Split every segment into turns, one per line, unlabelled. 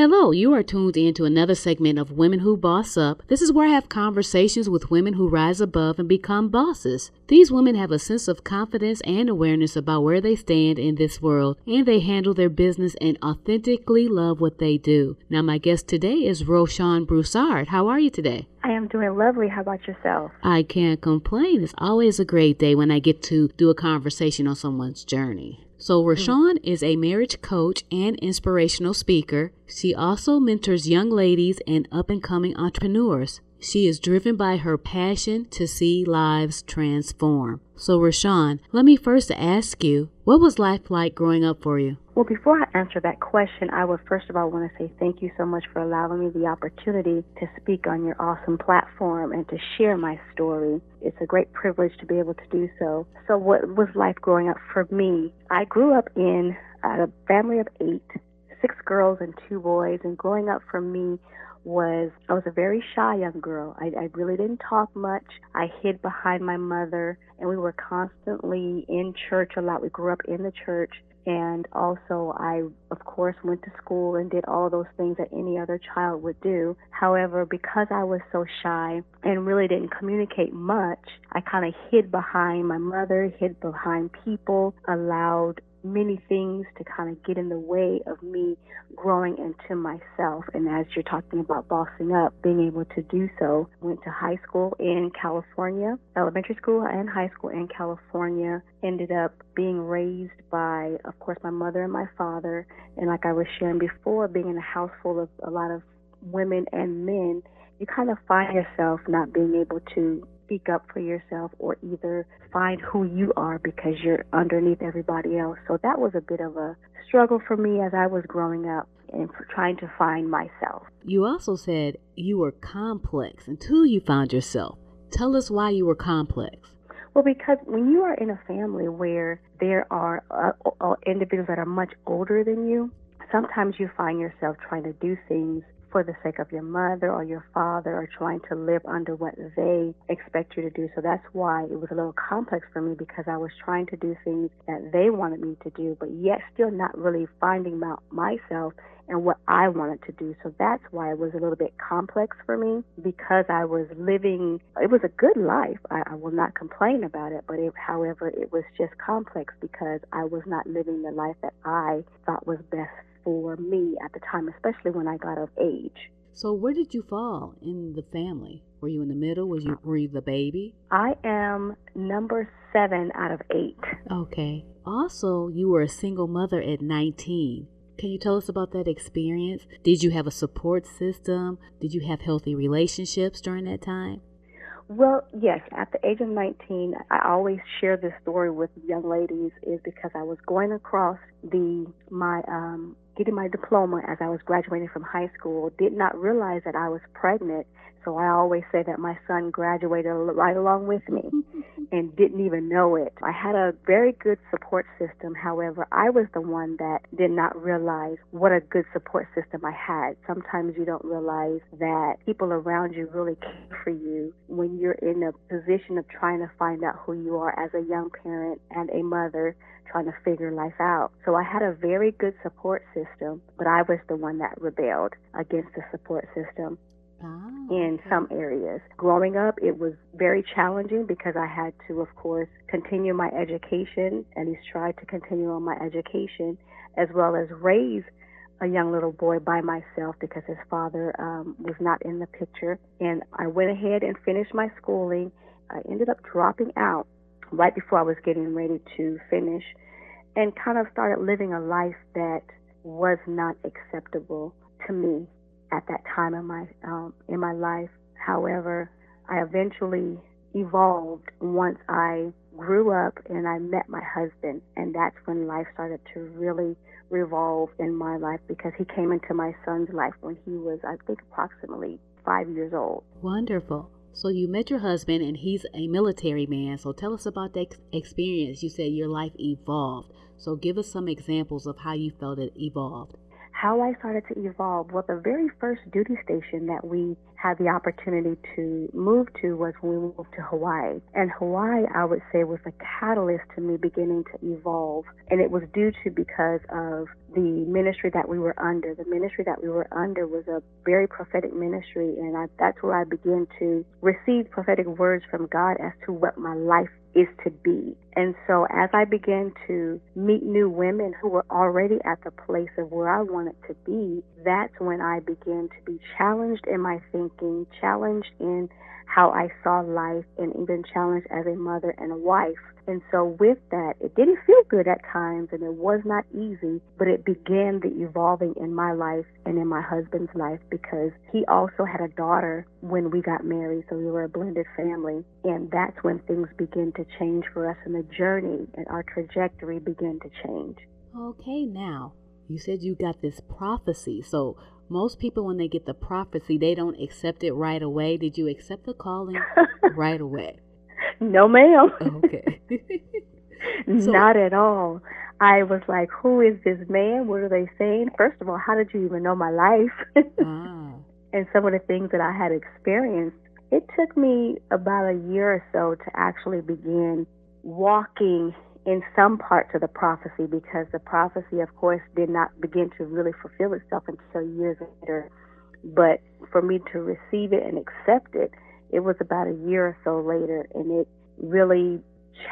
Hello, you are tuned in to another segment of Women Who Boss Up. This is where I have conversations with women who rise above and become bosses. These women have a sense of confidence and awareness about where they stand in this world, and they handle their business and authentically love what they do. Now, my guest today is Roshawn Broussard. How are you today?
I am doing lovely. How about yourself?
I can't complain. It's always a great day when I get to do a conversation on someone's journey. So, Roshawn mm. is a marriage coach and inspirational speaker. She also mentors young ladies and up and coming entrepreneurs. She is driven by her passion to see lives transform. So, Roshawn, let me first ask you, what was life like growing up for you?
Well, before I answer that question, I would first of all want to say thank you so much for allowing me the opportunity to speak on your awesome platform and to share my story. It's a great privilege to be able to do so. So, what was life growing up for me? I grew up in a family of eight, six girls and two boys, and growing up for me was I was a very shy young girl. I, I really didn't talk much. I hid behind my mother, and we were constantly in church a lot. We grew up in the church, and also I, of course, went to school and did all those things that any other child would do. However, because I was so shy and really didn't communicate much, I kind of hid behind my mother, hid behind people, allowed many things to kind of get in the way of me growing into myself. And as you're talking about bossing up, being able to do so, went to high school in California, elementary school and high school in California. Ended up being raised by, of course, my mother and my father. And like I was sharing before, being in a house full of a lot of women and men, you kind of find yourself not being able to speak up for yourself or either find who you are because you're underneath everybody else. So that was a bit of a struggle for me as I was growing up and trying to find myself.
You also said you were complex until you found yourself. Tell us why you were complex.
Well, because when you are in a family where there are uh, uh, individuals that are much older than you, sometimes you find yourself trying to do things for the sake of your mother or your father or trying to live under what they expect you to do. So that's why it was a little complex for me because I was trying to do things that they wanted me to do, but yet still not really finding out myself and what I wanted to do. So that's why it was a little bit complex for me because I was living, it was a good life. I, I will not complain about it, but it, however, it was just complex because I was not living the life that I thought was best for me at the time, especially when I got of age.
So where did you fall in the family? Were you in the middle? Was you were you the baby?
I am number seven out of eight.
Okay. Also, you were a single mother at 19. Can you tell us about that experience? Did you have a support system? Did you have healthy relationships during that time?
Well, yes. At the age of 19, I always share this story with young ladies is because I was going across the my um getting my diploma as I was graduating from high school, did not realize that I was pregnant. So I always say that my son graduated right along with me and didn't even know it. I had a very good support system. However, I was the one that did not realize what a good support system I had. Sometimes you don't realize that people around you really care for you when you're in a position of trying to find out who you are as a young parent and a mother trying to figure life out. So I had a very good support system, but I was the one that rebelled against the support system. Oh, in some areas. Growing up, it was very challenging because I had to, of course, continue my education, at least try to continue on my education, as well as raise a young little boy by myself because his father um, was not in the picture. And I went ahead and finished my schooling. I ended up dropping out right before I was getting ready to finish and kind of started living a life that was not acceptable to me at that time in my um, in my life. However, I eventually evolved once I grew up and I met my husband, and that's when life started to really revolve in my life because he came into my son's life when he was, I think, approximately five years old.
Wonderful. So you met your husband, and he's a military man. So tell us about that experience. You said your life evolved. So give us some examples of how you felt it evolved.
How I started to evolve. Well, the very first duty station that we had the opportunity to move to was when we moved to Hawaii. And Hawaii, I would say, was a catalyst to me beginning to evolve. And it was due to because of the ministry that we were under. The ministry that we were under was a very prophetic ministry, and I, that's where I began to receive prophetic words from God as to what my life is to be. And so as I began to meet new women who were already at the place of where I wanted to be, that's when I began to be challenged in my thinking, challenged in how I saw life, and even challenged as a mother and a wife. And so, with that, it didn't feel good at times and it was not easy, but it began the evolving in my life and in my husband's life because he also had a daughter when we got married. So, we were a blended family. And that's when things began to change for us and the journey and our trajectory began to change.
Okay, now you said you got this prophecy. So, most people, when they get the prophecy, they don't accept it right away. Did you accept the calling right away?
No, ma'am.
Okay.
so, Not at all. I was like, who is this man? What are they saying? First of all, how did you even know my life? ah. And some of the things that I had experienced. It took me about a year or so to actually begin walking in some parts of the prophecy because the prophecy, of course, did not begin to really fulfill itself until years later. But for me to receive it and accept it, it was about a year or so later, and it really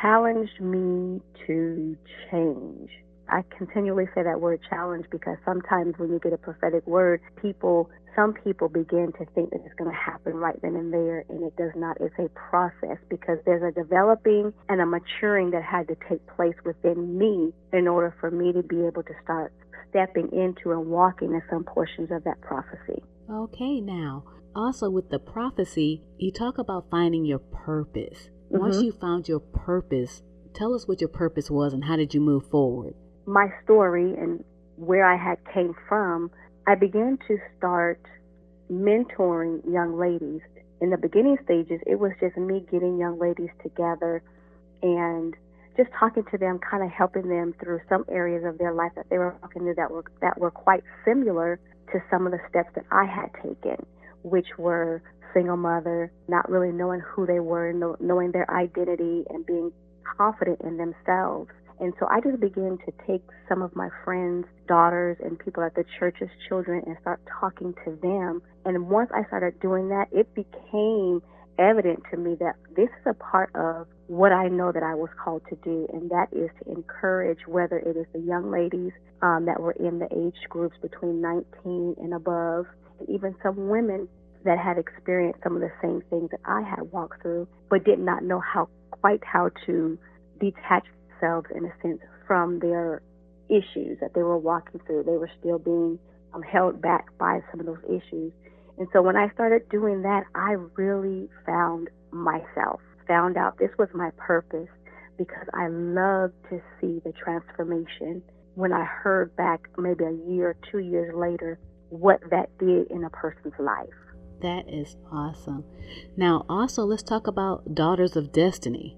challenged me to change. I continually say that word challenge because sometimes when you get a prophetic word, people, some people begin to think that it's going to happen right then and there, and it does not. It's a process because there's a developing and a maturing that had to take place within me in order for me to be able to start stepping into and walking in some portions of that prophecy.
Okay, now also with the prophecy, you talk about finding your purpose. Mm-hmm. Once you found your purpose, tell us what your purpose was and how did you move forward?
My story and where I had came from, I began to start mentoring young ladies. In the beginning stages, it was just me getting young ladies together and just talking to them, kind of helping them through some areas of their life that they were walking through that were that were quite similar to some of the steps that I had taken which were single mother, not really knowing who they were, knowing their identity, and being confident in themselves. And so I just began to take some of my friends' daughters and people at the church's children and start talking to them. And once I started doing that, it became evident to me that this is a part of what I know that I was called to do, and that is to encourage whether it is the young ladies um, that were in the age groups between 19 and above, and even some women that had experienced some of the same things that I had walked through, but did not know how quite how to detach themselves in a sense from their issues that they were walking through. They were still being um, held back by some of those issues. And so when I started doing that, I really found myself, found out this was my purpose because I love to see the transformation when I heard back maybe a year or two years later what that did in a person's life.
That is awesome. Now, also, let's talk about Daughters of Destiny.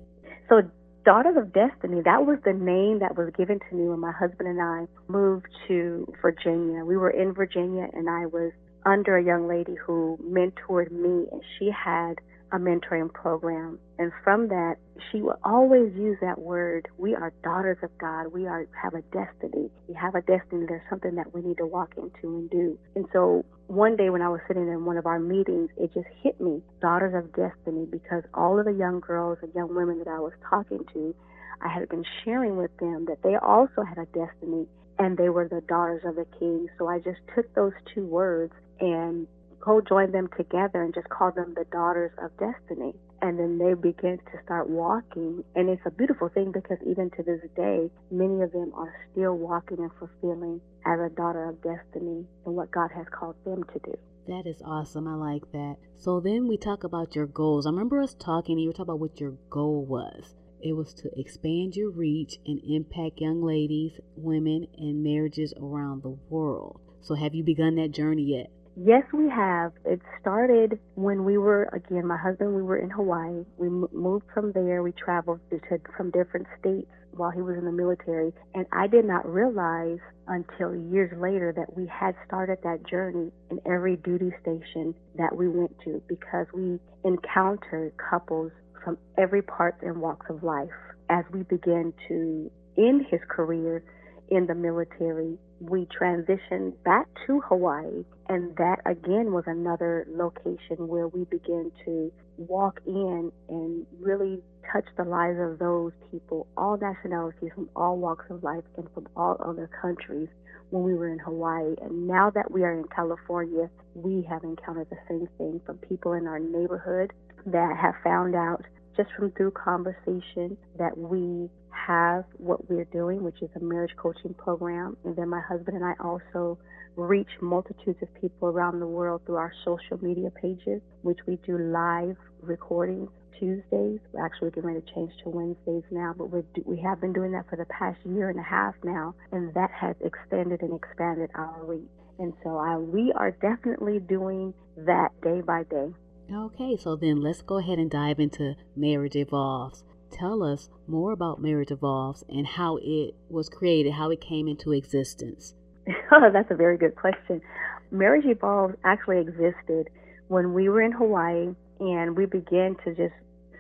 So, Daughters of Destiny, that was the name that was given to me when my husband and I moved to Virginia. We were in Virginia, and I was under a young lady who mentored me, and she had a mentoring program. And from that, she would always use that word. We are daughters of God. We are have a destiny. We have a destiny. There's something that we need to walk into and do. And so one day when I was sitting in one of our meetings, it just hit me, daughters of destiny, because all of the young girls and young women that I was talking to, I had been sharing with them that they also had a destiny and they were the daughters of the king. So I just took those two words and co-joined them together and just called them the daughters of destiny. And then they begin to start walking. And it's a beautiful thing because even to this day, many of them are still walking and fulfilling as a daughter of destiny and what God has called them to do.
That is awesome. I like that. So then we talk about your goals. I remember us talking, and you were talking about what your goal was. It was to expand your reach and impact young ladies, women, and marriages around the world. So have you begun that journey yet?
Yes, we have. It started when we were, again, my husband, we were in Hawaii. We moved from there. We traveled to, from different states while he was in the military. And I did not realize until years later that we had started that journey in every duty station that we went to because we encountered couples from every part and walks of life as we began to end his career in the military, we transitioned back to Hawaii, and that again was another location where we began to walk in and really touch the lives of those people, all nationalities from all walks of life and from all other countries when we were in Hawaii. And now that we are in California, we have encountered the same thing from people in our neighborhood that have found out just from through conversation that we have what we're doing, which is a marriage coaching program. And then my husband and I also reach multitudes of people around the world through our social media pages, which we do live recordings Tuesdays. We're actually getting ready to change to Wednesdays now, but we we have been doing that for the past year and a half now, and that has extended and expanded our reach. And so I, we are definitely doing that day by day.
Okay, so then let's go ahead and dive into Marriage Evolves. Tell us more about Marriage Evolves and how it was created, how it came into existence.
That's a very good question. Marriage Evolves actually existed when we were in Hawaii and we began to just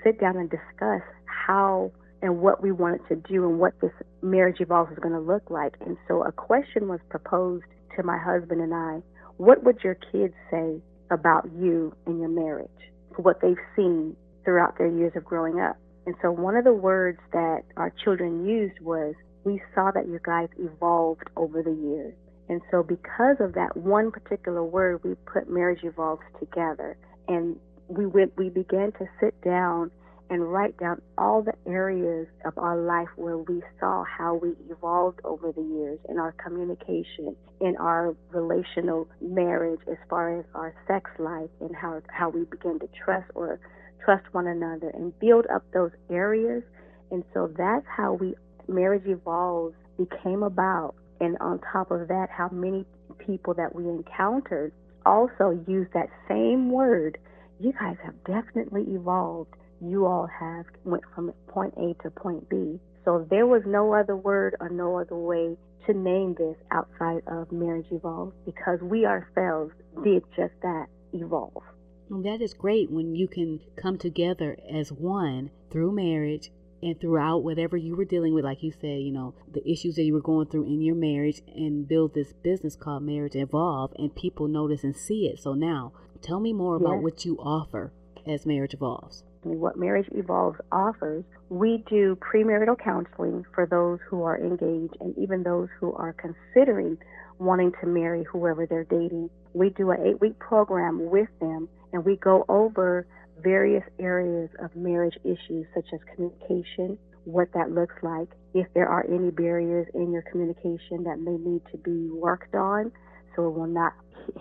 sit down and discuss how and what we wanted to do and what this Marriage Evolves was going to look like. And so a question was proposed to my husband and I What would your kids say about you and your marriage for what they've seen throughout their years of growing up. And so one of the words that our children used was, we saw that you guys evolved over the years. And so because of that one particular word, we put marriage evolves together. And we went, we began to sit down and write down all the areas of our life where we saw how we evolved over the years in our communication, in our relational marriage, as far as our sex life, and how, how we began to trust or trust one another and build up those areas. And so that's how we marriage evolves became about. And on top of that, how many people that we encountered also used that same word. You guys have definitely evolved you all have went from point A to point B. So there was no other word or no other way to name this outside of Marriage Evolve because we ourselves did just that evolve.
And that is great when you can come together as one through marriage and throughout whatever you were dealing with, like you said, you know, the issues that you were going through in your marriage and build this business called Marriage Evolve and people notice and see it. So now tell me more about what you offer as Marriage Evolves
what Marriage Evolves offers, we do premarital counseling for those who are engaged and even those who are considering wanting to marry whoever they're dating. We do an eight week program with them and we go over various areas of marriage issues such as communication, what that looks like, if there are any barriers in your communication that may need to be worked on so it will not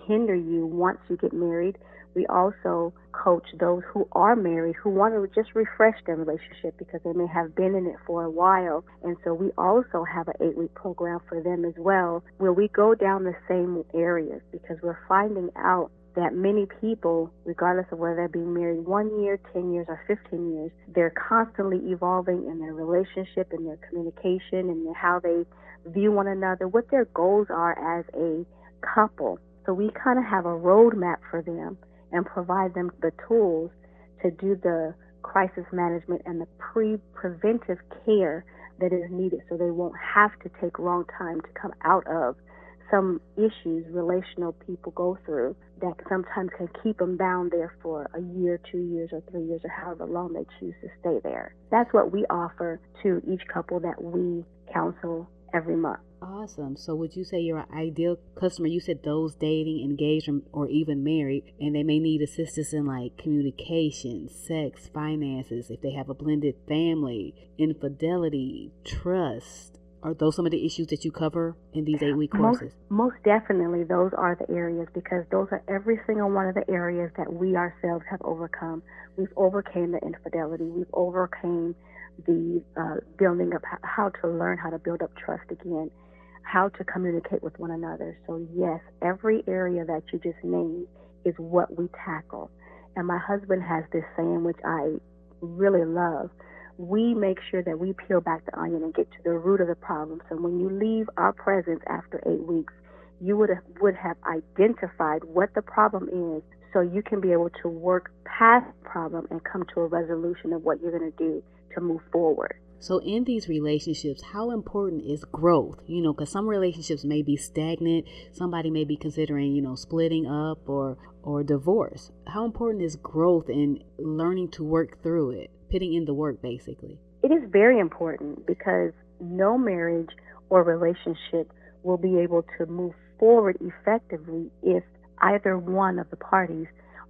hinder you once you get married we also coach those who are married who want to just refresh their relationship because they may have been in it for a while. And so we also have an eight week program for them as well where we go down the same areas because we're finding out that many people, regardless of whether they're being married one year, 10 years, or 15 years, they're constantly evolving in their relationship, in their communication, and how they view one another, what their goals are as a couple. So we kind of have a roadmap for them and provide them the tools to do the crisis management and the pre preventive care that is needed so they won't have to take long time to come out of some issues relational people go through that sometimes can keep them bound there for a year, two years, or three years, or however long they choose to stay there. That's what we offer to each couple that we counsel every month.
Awesome. So, would you say your ideal customer? You said those dating, engaged, or even married, and they may need assistance in like communication, sex, finances, if they have a blended family, infidelity, trust. Are those some of the issues that you cover in these eight week courses?
Most, most definitely, those are the areas because those are every single one of the areas that we ourselves have overcome. We've overcame the infidelity. We've overcame the uh, building up how to learn how to build up trust again how to communicate with one another. So, yes, every area that you just named is what we tackle. And my husband has this saying, which I really love. We make sure that we peel back the onion and get to the root of the problem. So when you leave our presence after eight weeks, you would have, would have identified what the problem is so you can be able to work past the problem and come to a resolution of what you're going to do to move forward.
So, in these relationships, how important is growth? You know, because some relationships may be stagnant. Somebody may be considering, you know, splitting up or or divorce. How important is growth in learning to work through it, putting in the work, basically?
It is very important because no marriage or relationship will be able to move forward effectively if either one of the parties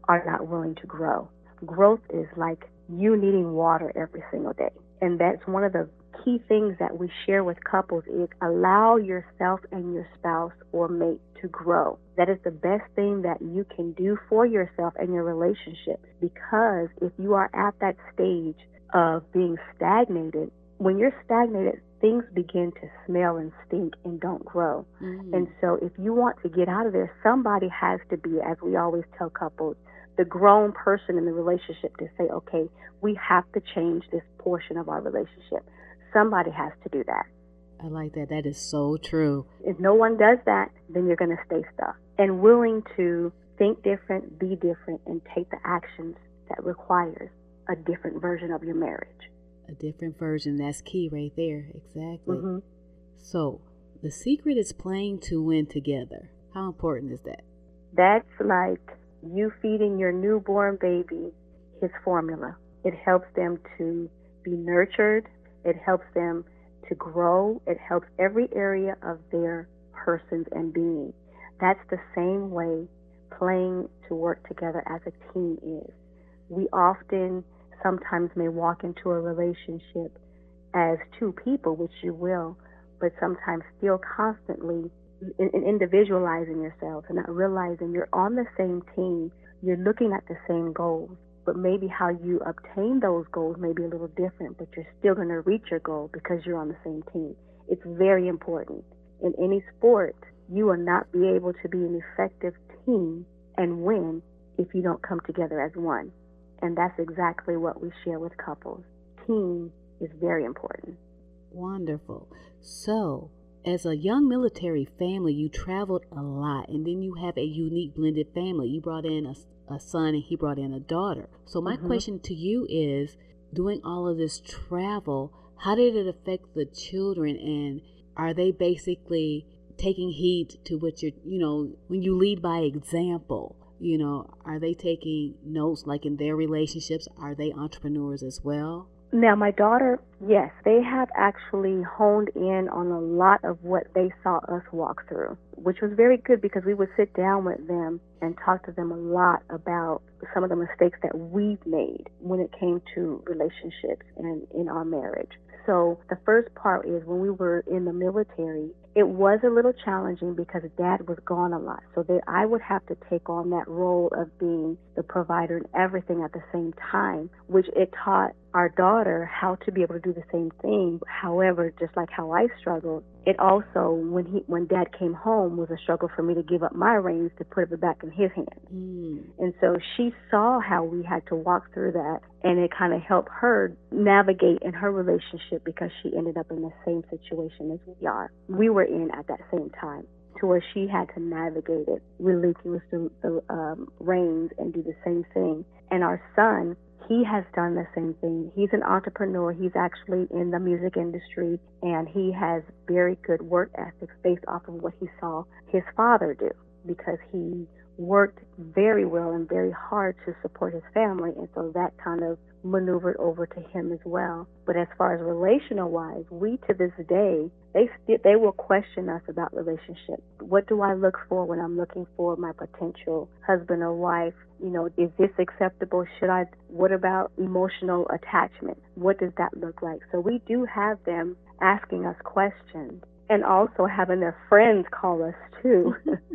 are not willing to grow. Growth is like you needing water every single day. And that's one of the key things that we share with couples is allow yourself and your spouse or mate to grow. That is the best thing that you can do for yourself and your relationship because if you are at that stage of being stagnated, when you're stagnated, things begin to smell and stink and don't grow. Mm. And so if you want to get out of there, somebody has to be, as we always tell couples, the grown person in the relationship to say, okay, we have to change this portion of our relationship. Somebody has to do that.
I like that. That is so true.
If no one does that, then you're going to stay stuck. And willing to think different, be different, and take the actions that requires a different version of your marriage.
A different version. That's key right there. Exactly. Mm-hmm. So, the secret is playing to win together. How important is that?
That's like you feeding your newborn baby his formula. It helps them to be nurtured, it helps them to grow, it helps every area of their persons and being. That's the same way playing to work together as a team is. We often sometimes may walk into a relationship as two people, which you will, but sometimes still constantly in, in individualizing yourself and not realizing you're on the same team, you're looking at the same goals, but maybe how you obtain those goals may be a little different, but you're still going to reach your goal because you're on the same team. It's very important. In any sport, you will not be able to be an effective team and win if you don't come together as one. And that's exactly what we share with couples. Team is very important.
Wonderful. So, as a young military family, you traveled a lot, and then you have a unique blended family. You brought in a, a son, and he brought in a daughter. So, my mm-hmm. question to you is doing all of this travel, how did it affect the children, and are they basically taking heed to what you're, you know, when you lead by example? You know, are they taking notes like in their relationships? Are they entrepreneurs as well?
Now, my daughter, yes, they have actually honed in on a lot of what they saw us walk through, which was very good because we would sit down with them and talk to them a lot about some of the mistakes that we've made when it came to relationships and in our marriage. So, the first part is when we were in the military, it was a little challenging because dad was gone a lot. So that I would have to take on that role of being the provider and everything at the same time, which it taught our daughter how to be able to do the same thing. However, just like how I struggled, it also when he when dad came home was a struggle for me to give up my reins to put it back in his hands. Mm. And so she saw how we had to walk through that and it kind of helped her navigate in her relationship because she ended up in the same situation as we are. We were in at that same time to where she had to navigate it, relinquish the, the um, reins and do the same thing. And our son he has done the same thing. He's an entrepreneur. He's actually in the music industry and he has very good work ethics based off of what he saw his father do because he worked very well and very hard to support his family. And so that kind of maneuvered over to him as well. But as far as relational wise, we to this day, they they will question us about relationships. What do I look for when I'm looking for my potential husband or wife? You know, is this acceptable? Should I? What about emotional attachment? What does that look like? So we do have them asking us questions and also having their friends call us too.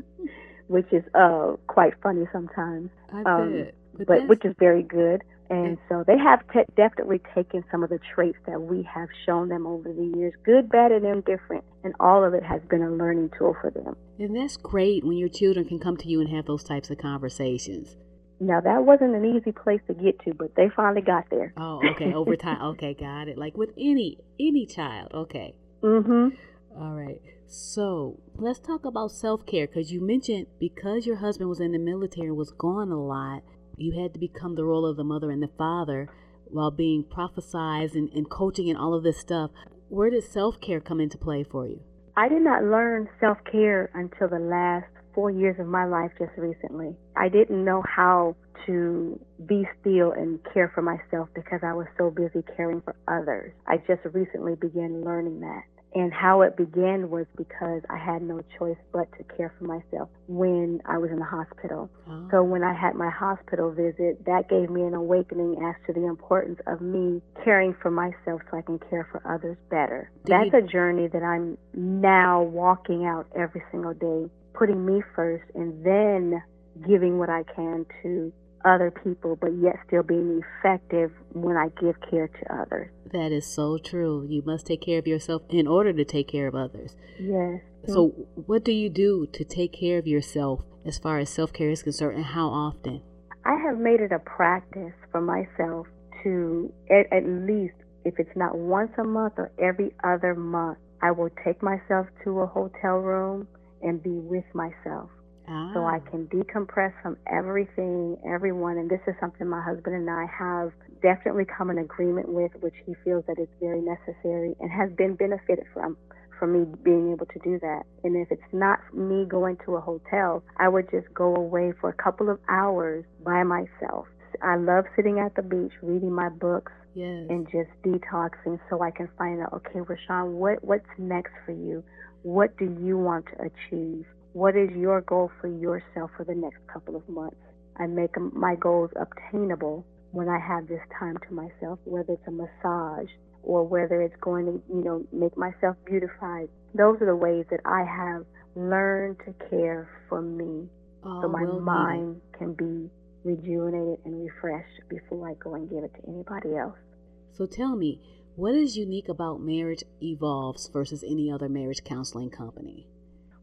which is uh quite funny sometimes.
I um.
But, but which is very good. And so they have te- definitely taken some of the traits that we have shown them over the years, good, bad, and indifferent. And all of it has been a learning tool for them.
And that's great when your children can come to you and have those types of conversations.
Now that wasn't an easy place to get to, but they finally got there.
Oh, okay. Over time. okay, got it. Like with any any child. Okay.
Mhm.
All right. So let's talk about self care because you mentioned because your husband was in the military and was gone a lot, you had to become the role of the mother and the father while being prophesized and, and coaching and all of this stuff. Where did self care come into play for you?
I did not learn self care until the last four years of my life just recently. I didn't know how to be still and care for myself because I was so busy caring for others. I just recently began learning that. And how it began was because I had no choice but to care for myself when I was in the hospital.
Oh.
So when I had my hospital visit, that gave me an awakening as to the importance of me caring for myself so I can care for others better.
Do
That's
you-
a journey that I'm now walking out every single day, putting me first and then giving what I can to other people, but yet still being effective when I give care to others.
That is so true. You must take care of yourself in order to take care of others.
Yes.
So, what do you do to take care of yourself as far as self care is concerned, and how often?
I have made it a practice for myself to, at, at least, if it's not once a month or every other month, I will take myself to a hotel room and be with myself
Ah,
so I can decompress from everything, everyone. And this is something my husband and I have definitely come in agreement with, which he feels that it's very necessary and has been benefited from for me being able to do that. And if it's not me going to a hotel, I would just go away for a couple of hours by myself. I love sitting at the beach, reading my books,
yes.
and just detoxing so I can find out, okay, Roshawn, what, what's next for you? What do you want to achieve? What is your goal for yourself for the next couple of months? I make my goals obtainable when I have this time to myself, whether it's a massage or whether it's going to, you know, make myself beautified. Those are the ways that I have learned to care for me
oh,
so my
well
mind can be rejuvenated and refreshed before I go and give it to anybody else.
So, tell me, what is unique about Marriage Evolves versus any other marriage counseling company?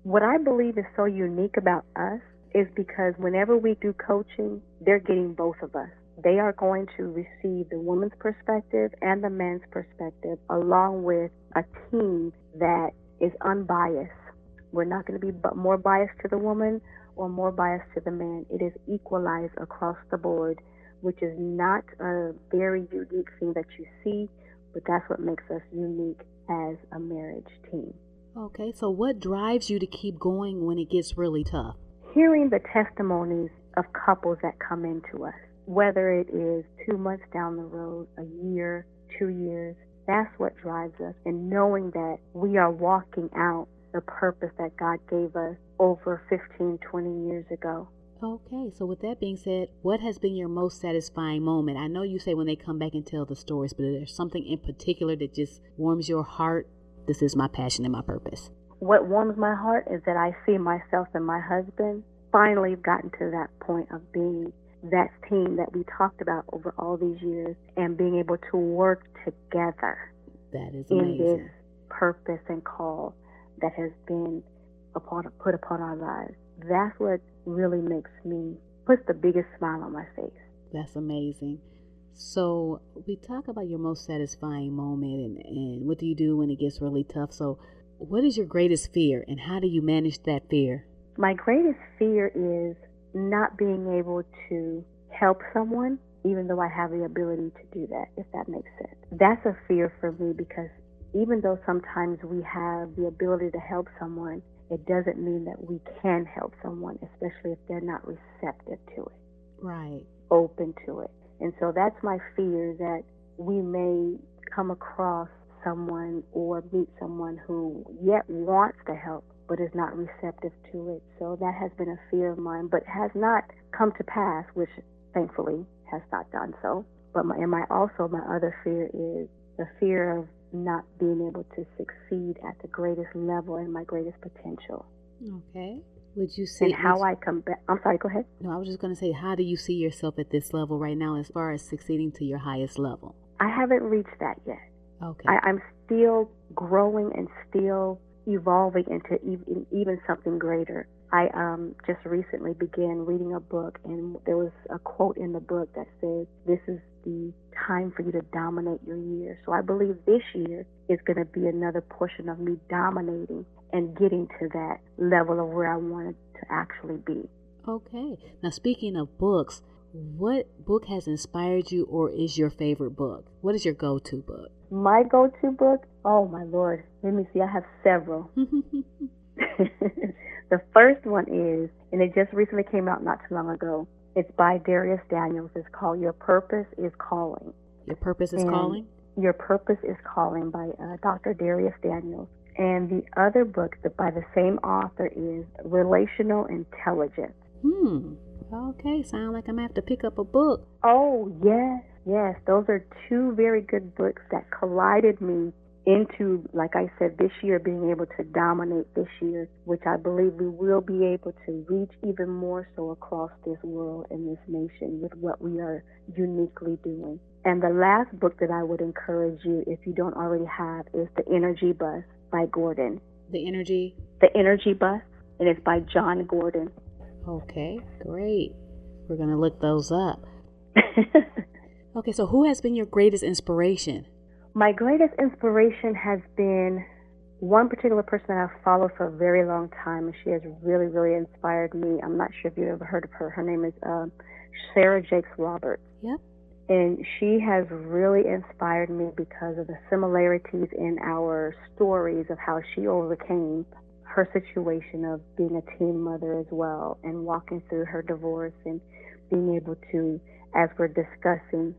What I believe is so unique about us is because whenever we do coaching, they're getting both of us. They are going to receive the woman's perspective and the man's perspective, along with a team that is unbiased. We're not going to be more biased to the woman or more biased to the man. It is equalized across the board, which is not a very unique thing that you see, but that's what makes us unique as a marriage team.
Okay, so what drives you to keep going when it gets really tough?
hearing the testimonies of couples that come into us, whether it is two months down the road, a year, two years, that's what drives us. And knowing that we are walking out the purpose that God gave us over 15, 20 years ago.
Okay, so with that being said, what has been your most satisfying moment? I know you say when they come back and tell the stories, but is there something in particular that just warms your heart? This is my passion and my purpose.
What warms my heart is that I see myself and my husband finally gotten to that point of being that team that we talked about over all these years and being able to work together.
That is amazing.
in this purpose and call that has been upon put upon our lives. That's what really makes me puts the biggest smile on my face.
That's amazing. So we talk about your most satisfying moment and, and what do you do when it gets really tough. So what is your greatest fear and how do you manage that fear?
My greatest fear is not being able to help someone, even though I have the ability to do that, if that makes sense. That's a fear for me because even though sometimes we have the ability to help someone, it doesn't mean that we can help someone, especially if they're not receptive to it.
Right.
open to it. And so that's my fear that we may come across someone or meet someone who yet wants to help but is not receptive to it. So that has been a fear of mine, but has not come to pass, which thankfully has not done so. But my, and my also my other fear is the fear of not being able to succeed at the greatest level and my greatest potential.
Okay. Would you say
and how I come back? I'm sorry. Go ahead.
No, I was just going to say, how do you see yourself at this level right now, as far as succeeding to your highest level?
I haven't reached that yet.
Okay.
I, I'm still growing and still evolving into even, even something greater. I um, just recently began reading a book, and there was a quote in the book that says, This is the time for you to dominate your year. So I believe this year is going to be another portion of me dominating and getting to that level of where I wanted to actually be.
Okay. Now, speaking of books, what book has inspired you or is your favorite book? What is your go to book?
My go to book? Oh, my Lord. Let me see. I have several. the first one is, and it just recently came out not too long ago. It's by Dharius Daniels. It's called Your Purpose is Calling.
Your Purpose is
And
Calling?
Your Purpose is Calling by uh, Dr. Dharius Daniels. And the other book by the same author is Relational Intelligence.
Hmm. Okay, sound like I'm gonna have to pick up a book.
Oh, yes, yes. Those are two very good books that collided me into, like I said, this year being able to dominate this year, which I believe we will be able to reach even more so across this world and this nation with what we are uniquely doing. And the last book that I would encourage you, if you don't already have, is The Energy Bus by Gordon.
The Energy.
The Energy Bus, and it's by Jon Gordon.
Okay, great. We're gonna look those up. Okay, so who has been your greatest inspiration?
My greatest inspiration has been one particular person that I've followed for a very long time, and she has really, really inspired me. I'm not sure if you've ever heard of her. Her name is uh, Sarah Jakes Roberts.
Yep.
And she has really inspired me because of the similarities in our stories of how she overcame her situation of being a teen mother as well and walking through her divorce and being able to, as we're discussing,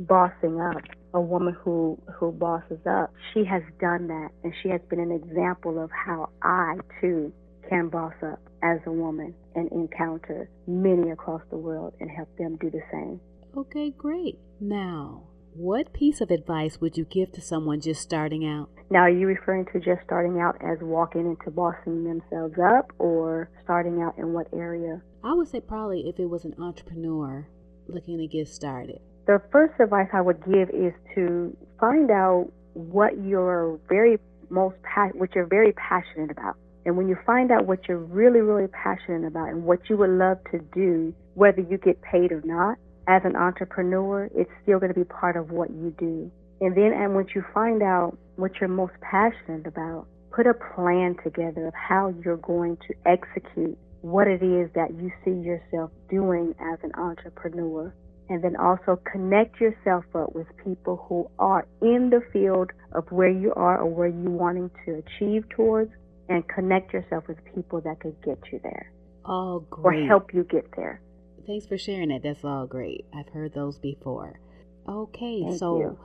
bossing up a woman who who bosses up. She has done that and she has been an example of how i too can boss up as a woman and encounter many across the world and help them do the same
Okay, great. Now, what piece of advice would you give to someone just starting out?
now are you referring to just starting out as walking into bossing themselves up or starting out in what area
I would say probably if it was an entrepreneur looking to get started.
the first advice I would give is to find out what you're very most pa- what you're very passionate about. And when you find out what you're really, really passionate about and what you would love to do, whether you get paid or not, as an entrepreneur, it's still going to be part of what you do. And then, and once you find out what you're most passionate about, put a plan together of how you're going to execute what it is that you see yourself doing as an entrepreneur and then also connect yourself up with people who are in the field of where you are or where you're wanting to achieve towards and connect yourself with people that could get you there
Oh,
or help you get there.
Thanks for sharing that. That's all great. I've heard those before. Okay,
Thank
so
you.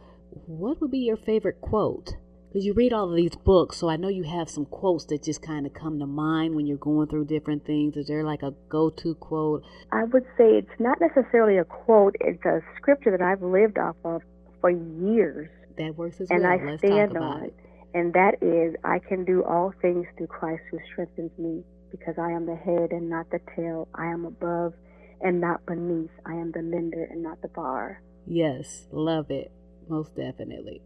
what would be your favorite quote? Because you read all of these books, so I know you have some quotes that just kind of come to mind when you're going through different things. Is there like a go to quote?
I would say it's not necessarily a quote, it's a scripture that I've lived off of for years
That works as
and
well.
And I
Let's
stand on
it.
And that is, I can do all things through Christ who strengthens me, because I am the head and not the tail. I am above and not beneath. I am the lender and not the bar.
Yes, love it. Most definitely.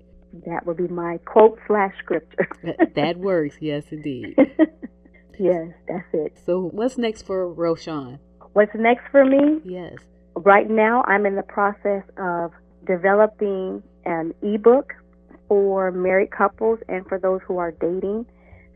That would be my quote slash scripture.
That- that works. Yes, indeed.
yes, that's it.
So, what's next for Roshawn?
What's next for me?
Yes.
Right now, I'm in the process of developing an ebook for married couples and for those who are dating.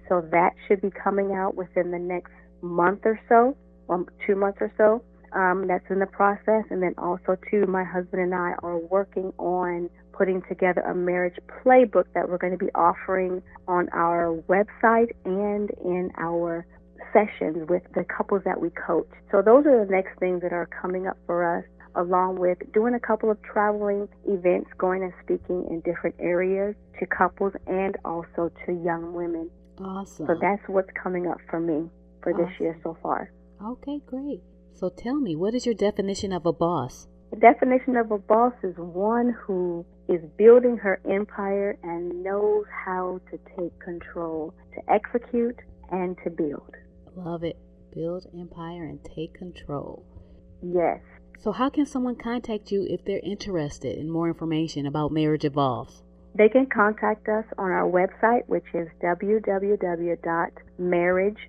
So that should be coming out within the next month or so, or two months or so. Um, that's in the process. And then also, too, my husband and I are working on putting together a marriage playbook that we're going to be offering on our website and in our sessions with the couples that we coach. So those are the next things that are coming up for us, along with doing a couple of traveling events, going and speaking in different areas to couples and also to young women.
Awesome.
So that's what's coming up for me for this year so far.
Okay, great. So, tell me, what is your definition of a boss?
The definition of a boss is one who is building her empire and knows how to take control, to execute, and to build.
Love it. Build empire and take control.
Yes.
So, how can someone contact you if they're interested in more information about Marriage Evolves?
They can contact us on our website, which is www.marriageevolves.com.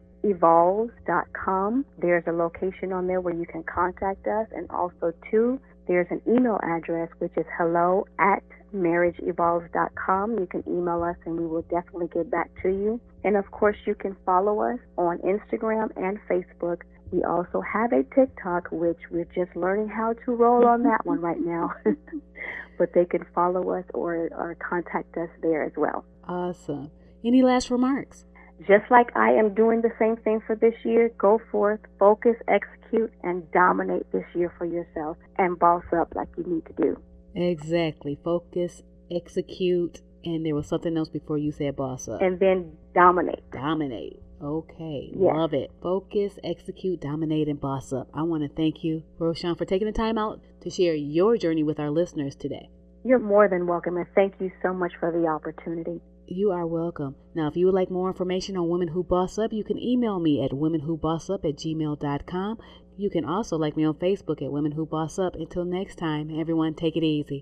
There's a location on there where you can contact us, and also, too, there's an email address, which is hello at marriageevolves.com. You can email us, and we will definitely get back to you. And of course, you can follow us on Instagram and Facebook. We also have a TikTok, which we're just learning how to roll on that one right now. but they can follow us or, or contact us there as well.
Awesome. Any last remarks?
Just like I am doing the same thing for this year, go forth, focus, execute, and dominate this year for yourself and boss up like you need to do.
Exactly. Focus, execute, and there was something else before you said boss up.
And then dominate.
Dominate. Okay,
yes.
love it. Focus, execute, dominate, and boss up. I want to thank you, Roshawn, for taking the time out to share your journey with our listeners today.
You're more than welcome, and thank you so much for the opportunity.
You are welcome. Now, if you would like more information on Women Who Boss Up, you can email me at womenwhobossup at gmail.com. You can also like me on Facebook at Women Who Boss Up. Until next time, everyone, take it easy.